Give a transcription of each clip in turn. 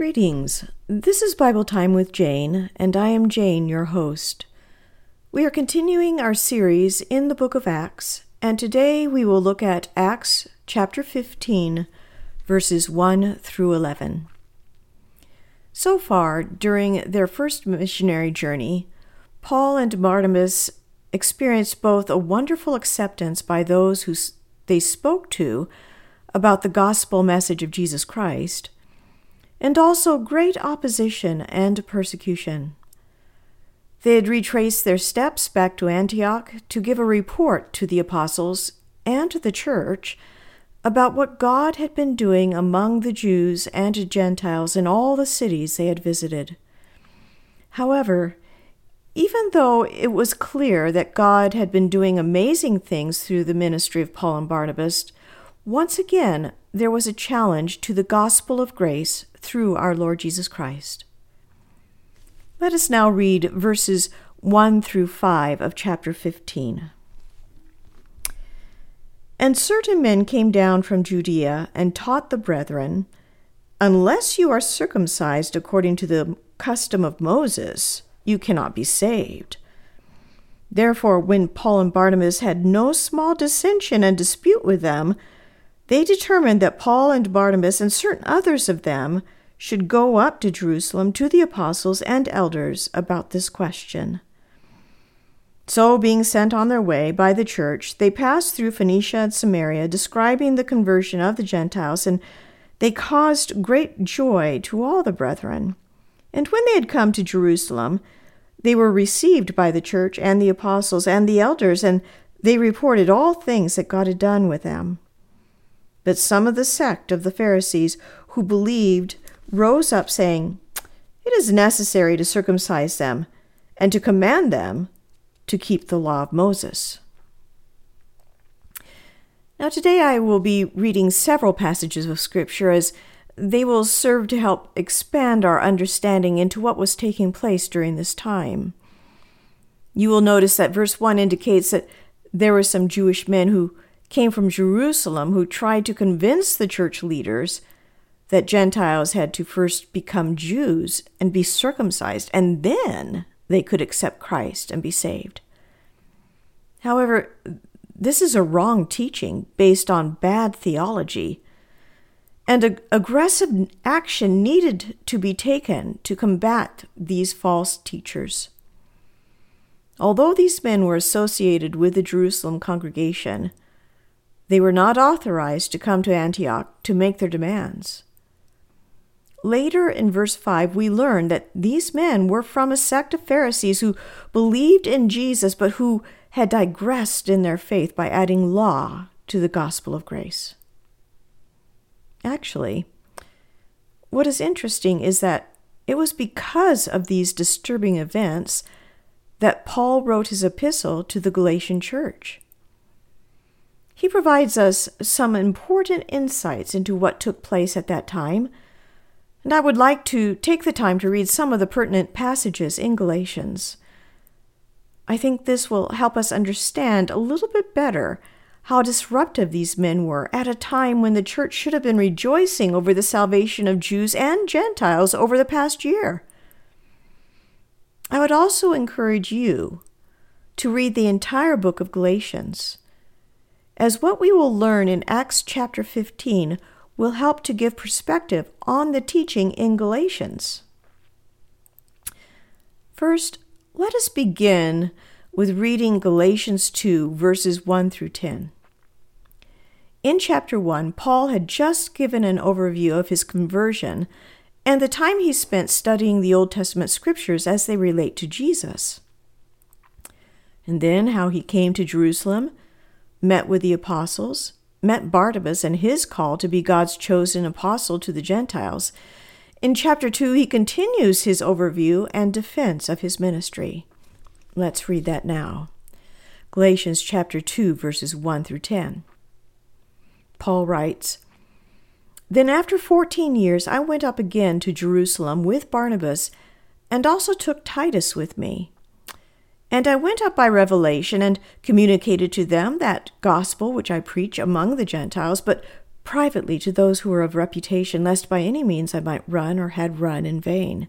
Greetings. This is Bible Time with Jane, and I am Jane, your host. We are continuing our series in the book of Acts, and today we will look at Acts chapter 15, verses 1 through 11. So far, during their first missionary journey, Paul and Barnabas experienced both a wonderful acceptance by those who they spoke to about the gospel message of Jesus Christ and also great opposition and persecution. They had retraced their steps back to Antioch to give a report to the apostles and the church about what God had been doing among the Jews and Gentiles in all the cities they had visited. However, even though it was clear that God had been doing amazing things through the ministry of Paul and Barnabas, once again there was a challenge to the gospel of grace through our Lord Jesus Christ. Let us now read verses 1 through 5 of chapter 15. And certain men came down from Judea and taught the brethren, Unless you are circumcised according to the custom of Moses, you cannot be saved. Therefore, when Paul and Barnabas had no small dissension and dispute with them, they determined that Paul and Barnabas and certain others of them should go up to Jerusalem to the apostles and elders about this question. So, being sent on their way by the church, they passed through Phoenicia and Samaria, describing the conversion of the Gentiles, and they caused great joy to all the brethren. And when they had come to Jerusalem, they were received by the church and the apostles and the elders, and they reported all things that God had done with them. But some of the sect of the Pharisees who believed rose up, saying, It is necessary to circumcise them and to command them to keep the law of Moses. Now, today I will be reading several passages of Scripture as they will serve to help expand our understanding into what was taking place during this time. You will notice that verse 1 indicates that there were some Jewish men who came from Jerusalem who tried to convince the church leaders that Gentiles had to first become Jews and be circumcised, and then they could accept Christ and be saved. However, this is a wrong teaching based on bad theology, and aggressive action needed to be taken to combat these false teachers. Although these men were associated with the Jerusalem congregation, they were not authorized to come to Antioch to make their demands. Later in verse 5, we learn that these men were from a sect of Pharisees who believed in Jesus but who had digressed in their faith by adding law to the gospel of grace. Actually, what is interesting is that it was because of these disturbing events that Paul wrote his epistle to the Galatian church. He provides us some important insights into what took place at that time, and I would like to take the time to read some of the pertinent passages in Galatians. I think this will help us understand a little bit better how disruptive these men were at a time when the church should have been rejoicing over the salvation of Jews and Gentiles over the past year. I would also encourage you to read the entire book of Galatians as what we will learn in Acts chapter 15 will help to give perspective on the teaching in Galatians. First, let us begin with reading Galatians 2, verses 1 through 10. In chapter 1, Paul had just given an overview of his conversion and the time he spent studying the Old Testament scriptures as they relate to Jesus. And then how he came to Jerusalem met with the apostles, met Barnabas and his call to be God's chosen apostle to the Gentiles. In chapter 2, he continues his overview and defense of his ministry. Let's read that now. Galatians chapter 2, verses 1 through 10. Paul writes, Then after fourteen years I went up again to Jerusalem with Barnabas, and also took Titus with me. And I went up by revelation and communicated to them that gospel which I preach among the Gentiles, but privately to those who were of reputation, lest by any means I might run or had run in vain.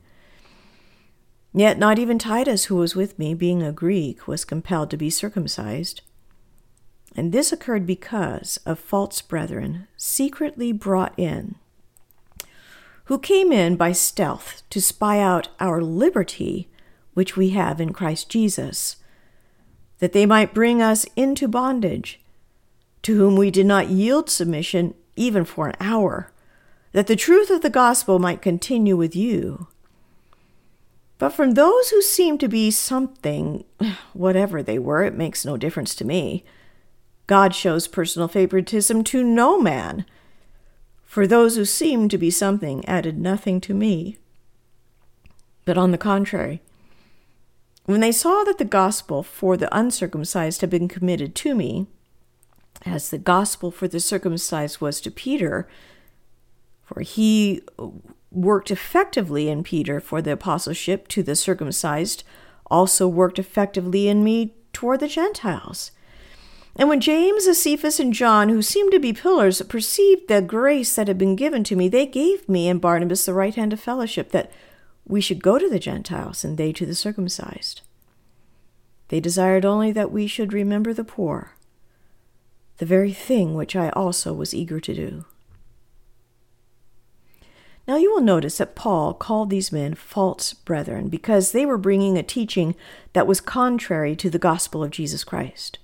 Yet not even Titus, who was with me, being a Greek, was compelled to be circumcised. And this occurred because of false brethren secretly brought in, who came in by stealth to spy out our liberty which we have in Christ Jesus, that they might bring us into bondage, to whom we did not yield submission even for an hour, that the truth of the gospel might continue with you. But from those who seemed to be something, whatever they were, it makes no difference to me. God shows personal favoritism to no man. For those who seemed to be something added nothing to me. But on the contrary, when they saw that the gospel for the uncircumcised had been committed to me, as the gospel for the circumcised was to Peter, for he worked effectively in Peter for the apostleship to the circumcised, also worked effectively in me toward the Gentiles. And when James, Cephas, and John, who seemed to be pillars, perceived the grace that had been given to me, they gave me and Barnabas the right hand of fellowship, that we should go to the Gentiles and they to the circumcised. They desired only that we should remember the poor the very thing which I also was eager to do. Now you will notice that Paul called these men false brethren because they were bringing a teaching that was contrary to the gospel of Jesus Christ.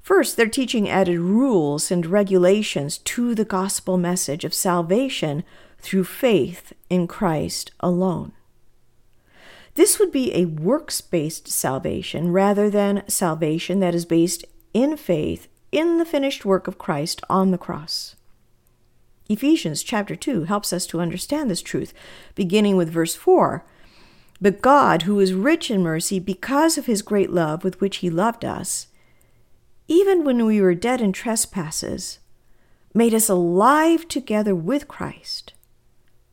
First, their teaching added rules and regulations to the gospel message of salvation through faith in Christ alone. This would be a works based salvation rather than salvation that is based in faith in the finished work of Christ on the cross. Ephesians chapter 2 helps us to understand this truth, beginning with verse 4. But God, who is rich in mercy because of his great love with which he loved us, even when we were dead in trespasses, made us alive together with Christ.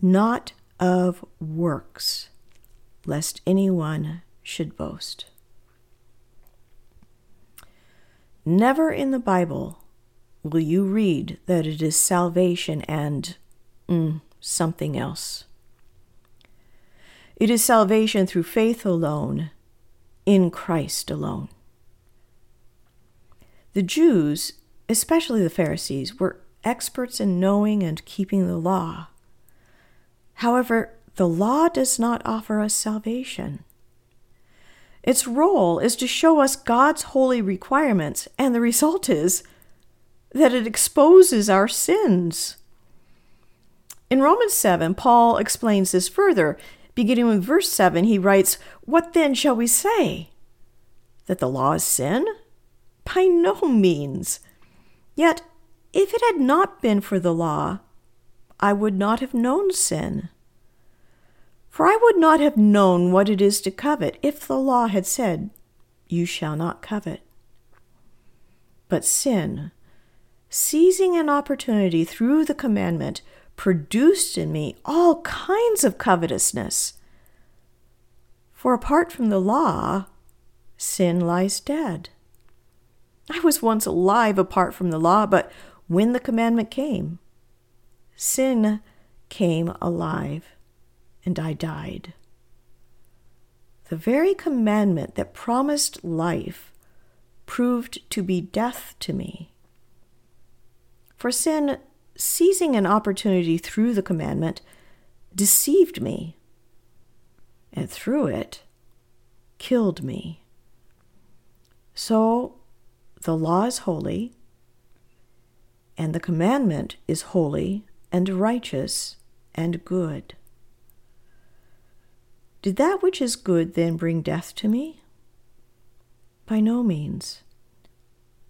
not of works, lest anyone should boast. Never in the Bible will you read that it is salvation and mm, something else. It is salvation through faith alone, in Christ alone. The Jews, especially the Pharisees, were experts in knowing and keeping the law. However, the law does not offer us salvation. Its role is to show us God's holy requirements, and the result is that it exposes our sins. In Romans 7, Paul explains this further. Beginning with verse 7, he writes, What then shall we say? That the law is sin? By no means. Yet, if it had not been for the law, I would not have known sin. For I would not have known what it is to covet if the law had said, You shall not covet. But sin, seizing an opportunity through the commandment, produced in me all kinds of covetousness. For apart from the law, sin lies dead. I was once alive apart from the law, but when the commandment came, sin came alive and I died. The very commandment that promised life proved to be death to me. For sin, seizing an opportunity through the commandment, deceived me, and through it, killed me. So the law is holy, and the commandment is holy and righteous and good. Did that which is good then bring death to me? By no means.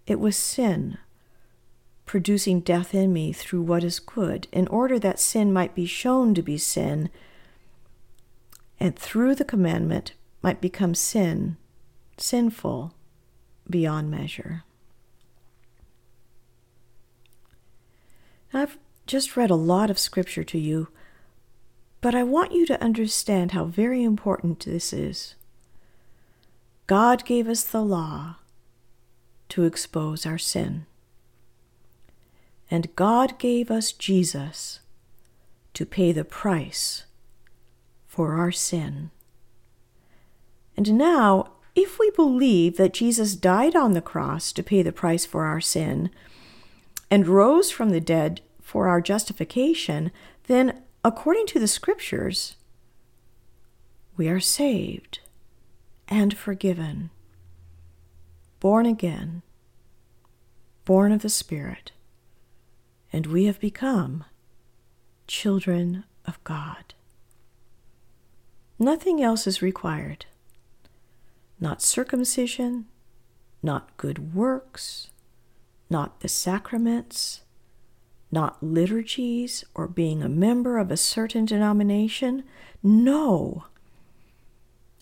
It was sin, producing death in me through what is good, in order that sin might be shown to be sin, and through the commandment might become sin, sinful beyond measure. I've just read a lot of scripture to you, but I want you to understand how very important this is. God gave us the law to expose our sin. And God gave us Jesus to pay the price for our sin. And now, if we believe that Jesus died on the cross to pay the price for our sin and rose from the dead for our justification, then, according to the Scriptures, we are saved and forgiven, born again, born of the Spirit and we have become children of God. Nothing else is required. Not circumcision, not good works, not the sacraments, not liturgies or being a member of a certain denomination. No.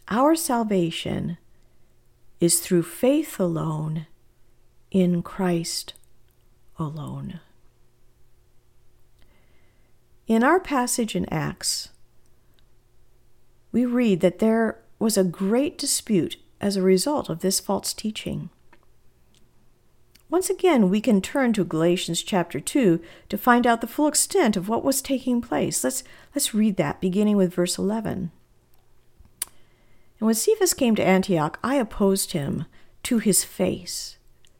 Our salvation is through faith alone in Christ alone. In our passage in Acts, we read that there was a great dispute as a result of this false teaching. Once again, we can turn to Galatians chapter 2 to find out the full extent of what was taking place. Let's, let's read that, beginning with verse 11. And when Cephas came to Antioch, I opposed him to his face,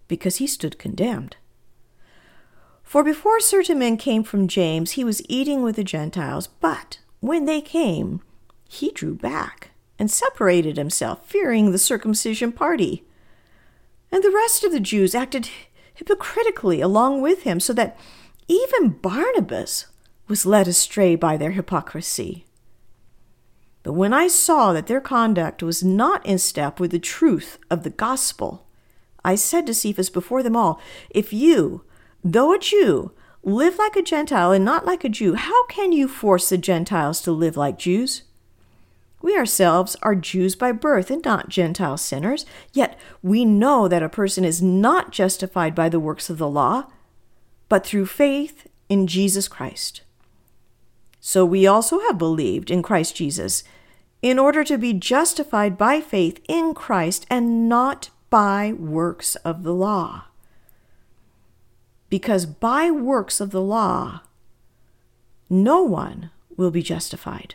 because he stood condemned. For before certain men came from James, he was eating with the Gentiles, but when they came, he drew back and separated himself, fearing the circumcision party. And the rest of the Jews acted hypocritically along with him, so that even Barnabas was led astray by their hypocrisy. But when I saw that their conduct was not in step with the truth of the gospel, I said to Cephas before them all, If you, Though a Jew, live like a Gentile and not like a Jew, how can you force the Gentiles to live like Jews? We ourselves are Jews by birth and not Gentile sinners, yet we know that a person is not justified by the works of the law, but through faith in Jesus Christ. So we also have believed in Christ Jesus, in order to be justified by faith in Christ and not by works of the law because by works of the law, no one will be justified.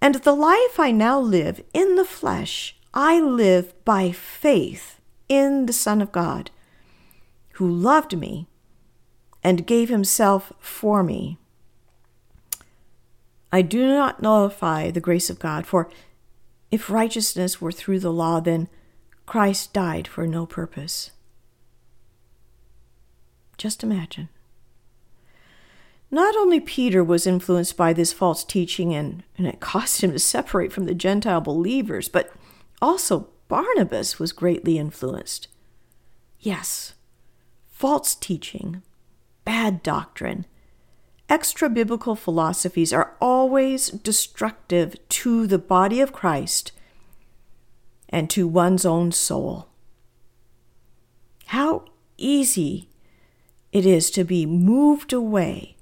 And the life I now live in the flesh, I live by faith in the Son of God, who loved me and gave himself for me. I do not nullify the grace of God, for if righteousness were through the law, then Christ died for no purpose. Just imagine. Not only Peter was influenced by this false teaching and, and it caused him to separate from the Gentile believers, but also Barnabas was greatly influenced. Yes, false teaching, bad doctrine, extra biblical philosophies are always destructive to the body of Christ and to one's own soul. How easy it is to be moved away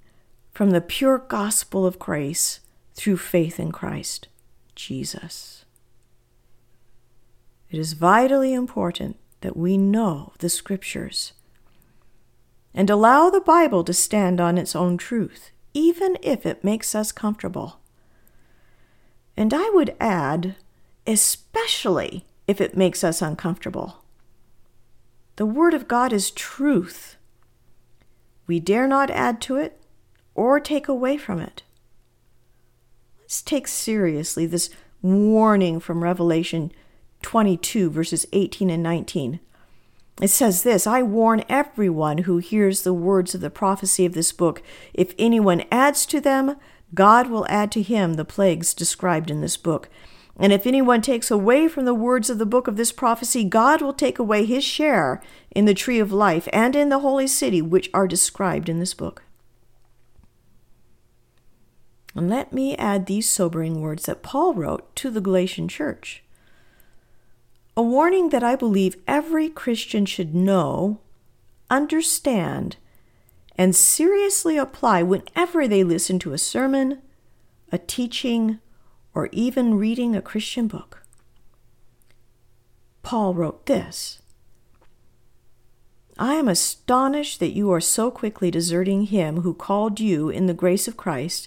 from the pure gospel of grace through faith in Christ Jesus. It is vitally important that we know the scriptures and allow the Bible to stand on its own truth, even if it makes us comfortable. And I would add, especially if it makes us uncomfortable. The Word of God is truth We dare not add to it or take away from it. Let's take seriously this warning from Revelation 22, verses 18 and 19. It says this I warn everyone who hears the words of the prophecy of this book. If anyone adds to them, God will add to him the plagues described in this book. And if anyone takes away from the words of the book of this prophecy, God will take away his share in the tree of life and in the holy city, which are described in this book. And let me add these sobering words that Paul wrote to the Galatian church a warning that I believe every Christian should know, understand, and seriously apply whenever they listen to a sermon, a teaching, or even reading a Christian book. Paul wrote this I am astonished that you are so quickly deserting him who called you in the grace of Christ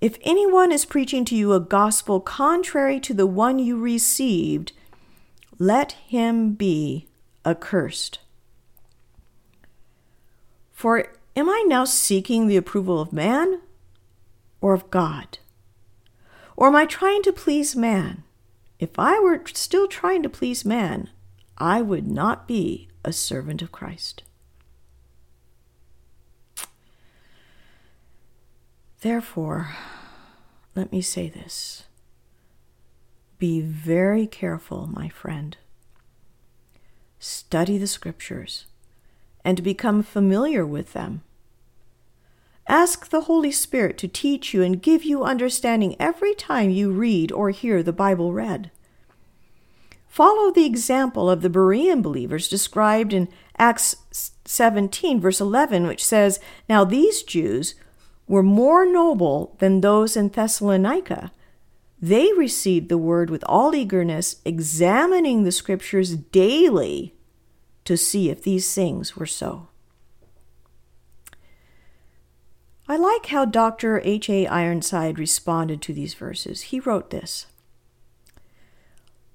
if anyone is preaching to you a gospel contrary to the one you received, let him be accursed. For am I now seeking the approval of man or of God? Or am I trying to please man? If I were still trying to please man, I would not be a servant of Christ. Therefore, let me say this. Be very careful, my friend study the scriptures, and become familiar with them. Ask the Holy Spirit to teach you and give you understanding every time you read or hear the Bible read. Follow the example of the Berean believers described in Acts 17, verse 11, which says, Now these Jews were more noble than those in Thessalonica. They received the word with all eagerness, examining the scriptures daily to see if these things were so. I like how Dr. H.A. Ironside responded to these verses. He wrote this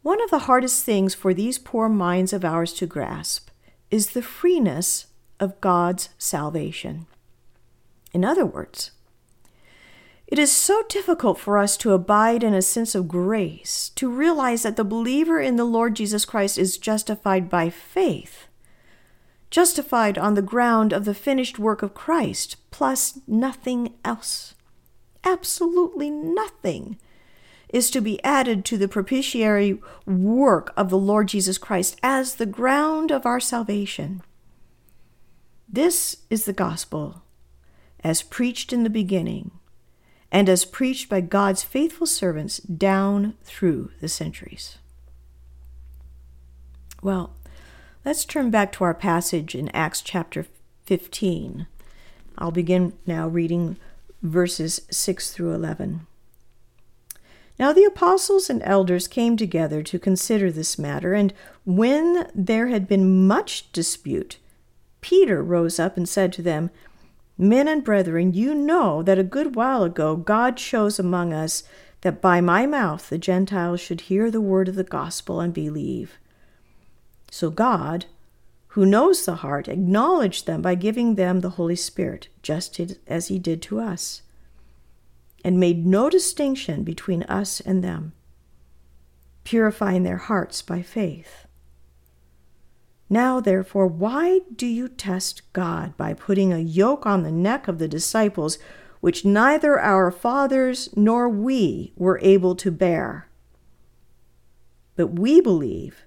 One of the hardest things for these poor minds of ours to grasp is the freeness of God's salvation. In other words, it is so difficult for us to abide in a sense of grace, to realize that the believer in the Lord Jesus Christ is justified by faith, justified on the ground of the finished work of Christ, plus nothing else. Absolutely nothing is to be added to the propitiatory work of the Lord Jesus Christ as the ground of our salvation. This is the gospel as preached in the beginning and as preached by God's faithful servants down through the centuries. Well, let's turn back to our passage in Acts chapter 15. I'll begin now reading verses 6 through 11. Now the apostles and elders came together to consider this matter, and when there had been much dispute, Peter rose up and said to them, Men and brethren, you know that a good while ago God chose among us that by my mouth the Gentiles should hear the word of the gospel and believe. So God, who knows the heart, acknowledged them by giving them the Holy Spirit, just as he did to us, and made no distinction between us and them, purifying their hearts by faith. Now, therefore, why do you test God by putting a yoke on the neck of the disciples which neither our fathers nor we were able to bear? But we believe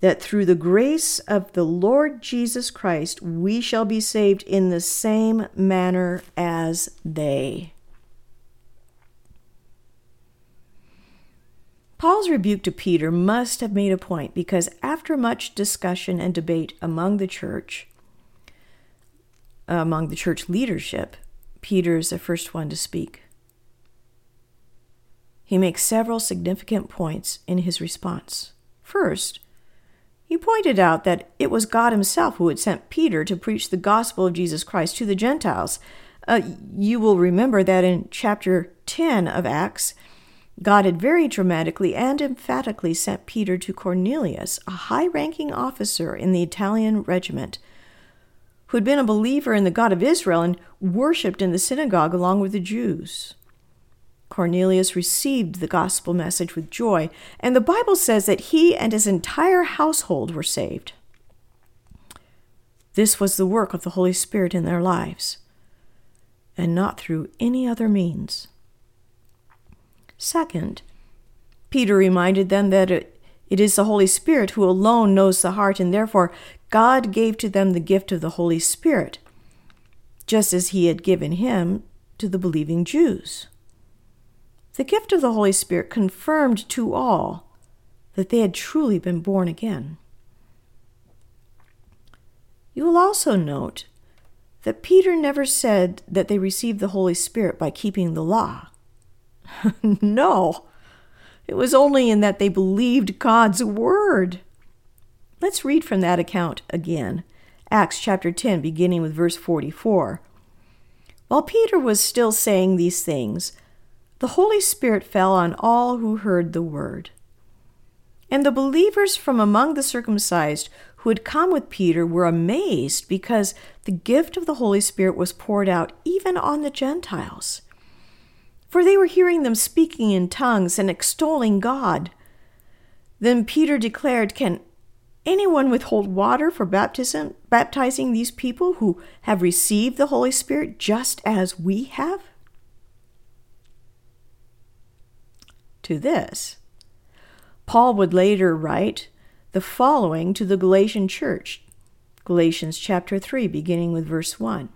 that through the grace of the Lord Jesus Christ we shall be saved in the same manner as they. Paul's rebuke to Peter must have made a point because after much discussion and debate among the church, among the church leadership, Peter is the first one to speak. he makes several significant points in his response. First, he pointed out that it was God Himself who had sent Peter to preach the gospel of Jesus Christ to the Gentiles. Uh, you will remember that in chapter 10 of Acts, God had very dramatically and emphatically sent Peter to Cornelius, a high ranking officer in the Italian regiment, who had been a believer in the God of Israel and worshipped in the synagogue along with the Jews. Cornelius received the gospel message with joy, and the Bible says that he and his entire household were saved. This was the work of the Holy Spirit in their lives, and not through any other means. Second, Peter reminded them that it, it is the Holy Spirit who alone knows the heart, and therefore God gave to them the gift of the Holy Spirit, just as he had given him to the believing Jews. The gift of the Holy Spirit confirmed to all that they had truly been born again. You will also note that Peter never said that they received the Holy Spirit by keeping the law. no, it was only in that they believed God's word. Let's read from that account again. Acts chapter 10, beginning with verse 44. While Peter was still saying these things, the Holy Spirit fell on all who heard the word. And the believers from among the circumcised who had come with Peter were amazed because the gift of the Holy Spirit was poured out even on the Gentiles. For they were hearing them speaking in tongues and extolling God. Then Peter declared, Can anyone withhold water for baptism, baptizing these people who have received the Holy Spirit just as we have? to this. Paul would later write the following to the Galatian church Galatians chapter 3, beginning with verse 1.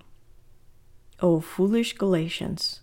O foolish Galatians,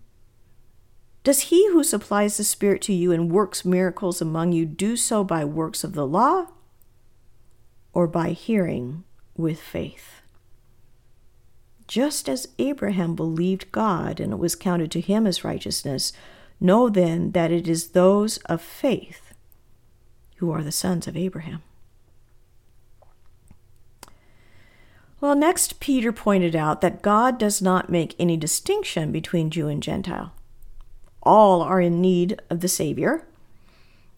Does he who supplies the Spirit to you and works miracles among you do so by works of the law or by hearing with faith? Just as Abraham believed God and it was counted to him as righteousness, Know then that it is those of faith who are the sons of Abraham. Well, next, Peter pointed out that God does not make any distinction between Jew and Gentile. All are in need of the Savior.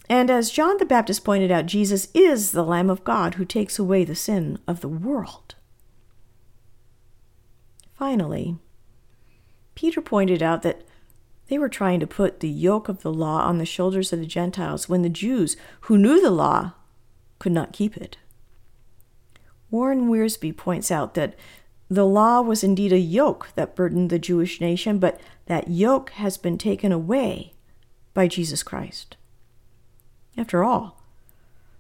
And as John the Baptist pointed out, Jesus is the Lamb of God who takes away the sin of the world. Finally, Peter pointed out that they were trying to put the yoke of the law on the shoulders of the Gentiles when the Jews, who knew the law, could not keep it. Warren Wiersbe points out that the law was indeed a yoke that burdened the Jewish nation, but that yoke has been taken away by Jesus Christ. After all,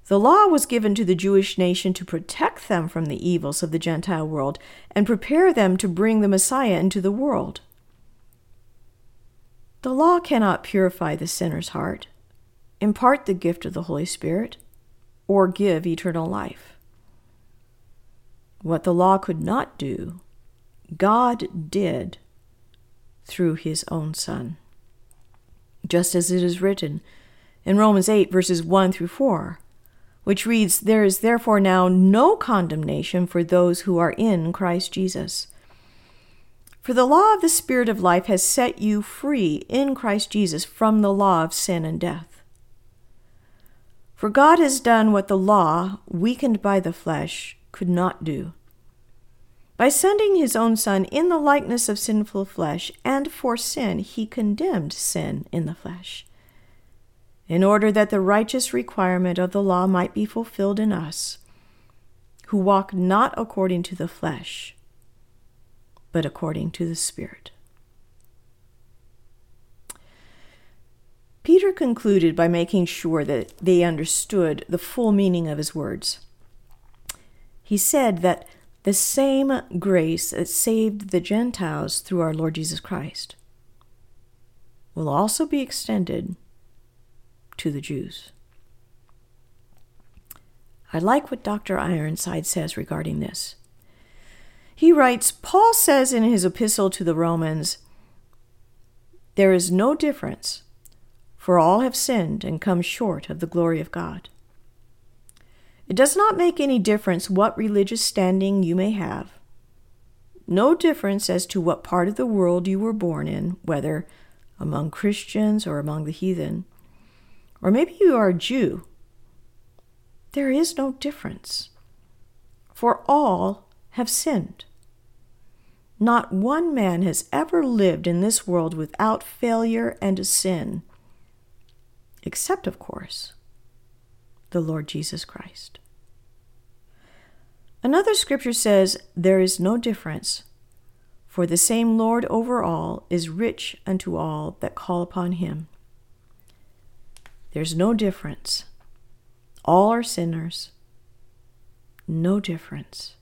the law was given to the Jewish nation to protect them from the evils of the Gentile world and prepare them to bring the Messiah into the world. The law cannot purify the sinner's heart, impart the gift of the Holy Spirit, or give eternal life. What the law could not do, God did through his own Son. Just as it is written in Romans 8, verses 1 through 4, which reads, There is therefore now no condemnation for those who are in Christ Jesus for the law of the Spirit of life has set you free in Christ Jesus from the law of sin and death. For God has done what the law, weakened by the flesh, could not do. By sending his own Son in the likeness of sinful flesh, and for sin, he condemned sin in the flesh, in order that the righteous requirement of the law might be fulfilled in us, who walk not according to the flesh but according to the Spirit. Peter concluded by making sure that they understood the full meaning of his words. He said that the same grace that saved the Gentiles through our Lord Jesus Christ will also be extended to the Jews. I like what Dr. Ironside says regarding this. He writes Paul says in his epistle to the Romans, There is no difference, for all have sinned and come short of the glory of God. It does not make any difference what religious standing you may have, no difference as to what part of the world you were born in, whether among Christians or among the heathen, or maybe you are a Jew. There is no difference, for all have sinned. Not one man has ever lived in this world without failure and a sin, except, of course, the Lord Jesus Christ. Another scripture says, There is no difference, for the same Lord over all is rich unto all that call upon him. There's no difference. All are sinners. No difference.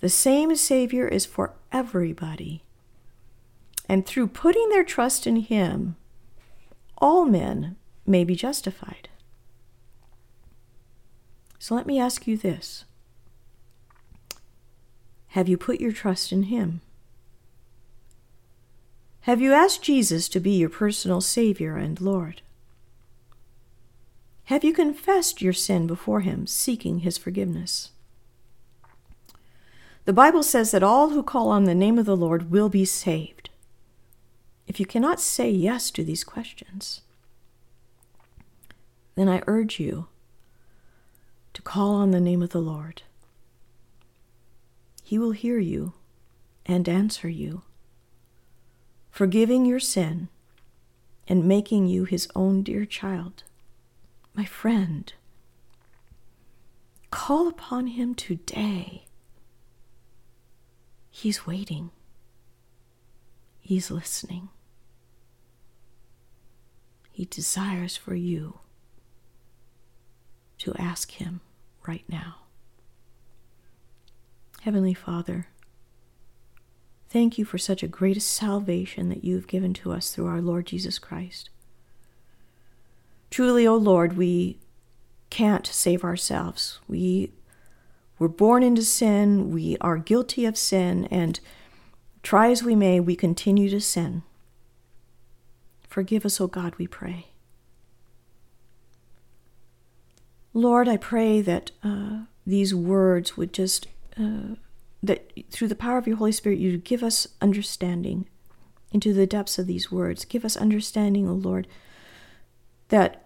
The same Savior is for everybody. And through putting their trust in Him, all men may be justified. So let me ask you this Have you put your trust in Him? Have you asked Jesus to be your personal Savior and Lord? Have you confessed your sin before Him, seeking His forgiveness? The Bible says that all who call on the name of the Lord will be saved. If you cannot say yes to these questions, then I urge you to call on the name of the Lord. He will hear you and answer you, forgiving your sin and making you his own dear child. My friend, call upon him today. He's waiting. He's listening. He desires for you to ask Him right now. Heavenly Father, thank you for such a great salvation that you have given to us through our Lord Jesus Christ. Truly, O oh Lord, we can't save ourselves. We we're born into sin, we are guilty of sin, and try as we may, we continue to sin. Forgive us, O God, we pray. Lord, I pray that uh, these words would just, uh, that through the power of your Holy Spirit, you give us understanding into the depths of these words. Give us understanding, O Lord, that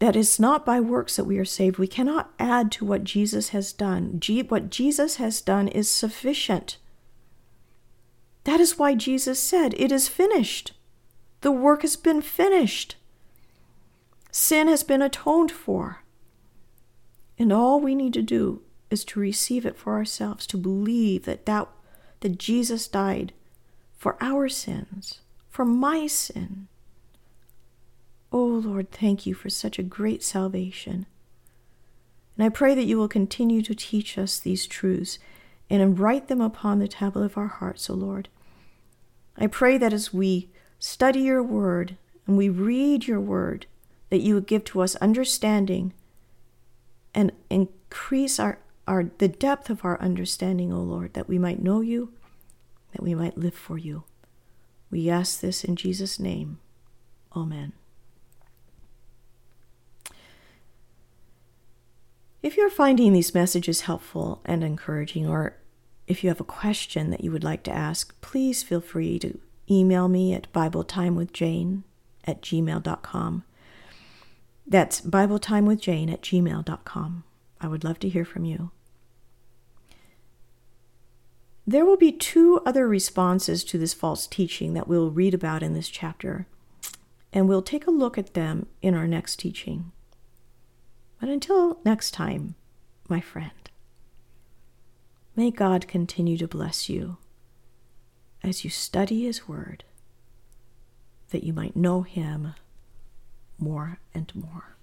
that it's not by works that we are saved. We cannot add to what Jesus has done. what Jesus has done is sufficient. That is why Jesus said, It is finished. The work has been finished. Sin has been atoned for. And all we need to do is to receive it for ourselves, to believe that, that, that Jesus died for our sins, for my sin Oh Lord, thank you for such a great salvation. And I pray that you will continue to teach us these truths and write them upon the tablet of our hearts, O Lord. I pray that as we study your word and we read your word, that you would give to us understanding and increase our, our the depth of our understanding, O Lord, that we might know you, that we might live for you. We ask this in Jesus' name. Amen. If you're finding these messages helpful and encouraging, or if you have a question that you would like to ask, please feel free to email me at BibleTimeWithJane at gmail.com. That's BibleTimeWithJane at gmail.com. I would love to hear from you. There will be two other responses to this false teaching that we'll read about in this chapter, and we'll take a look at them in our next teaching. But until next time, my friend, may God continue to bless you as you study His Word, that you might know Him more and more.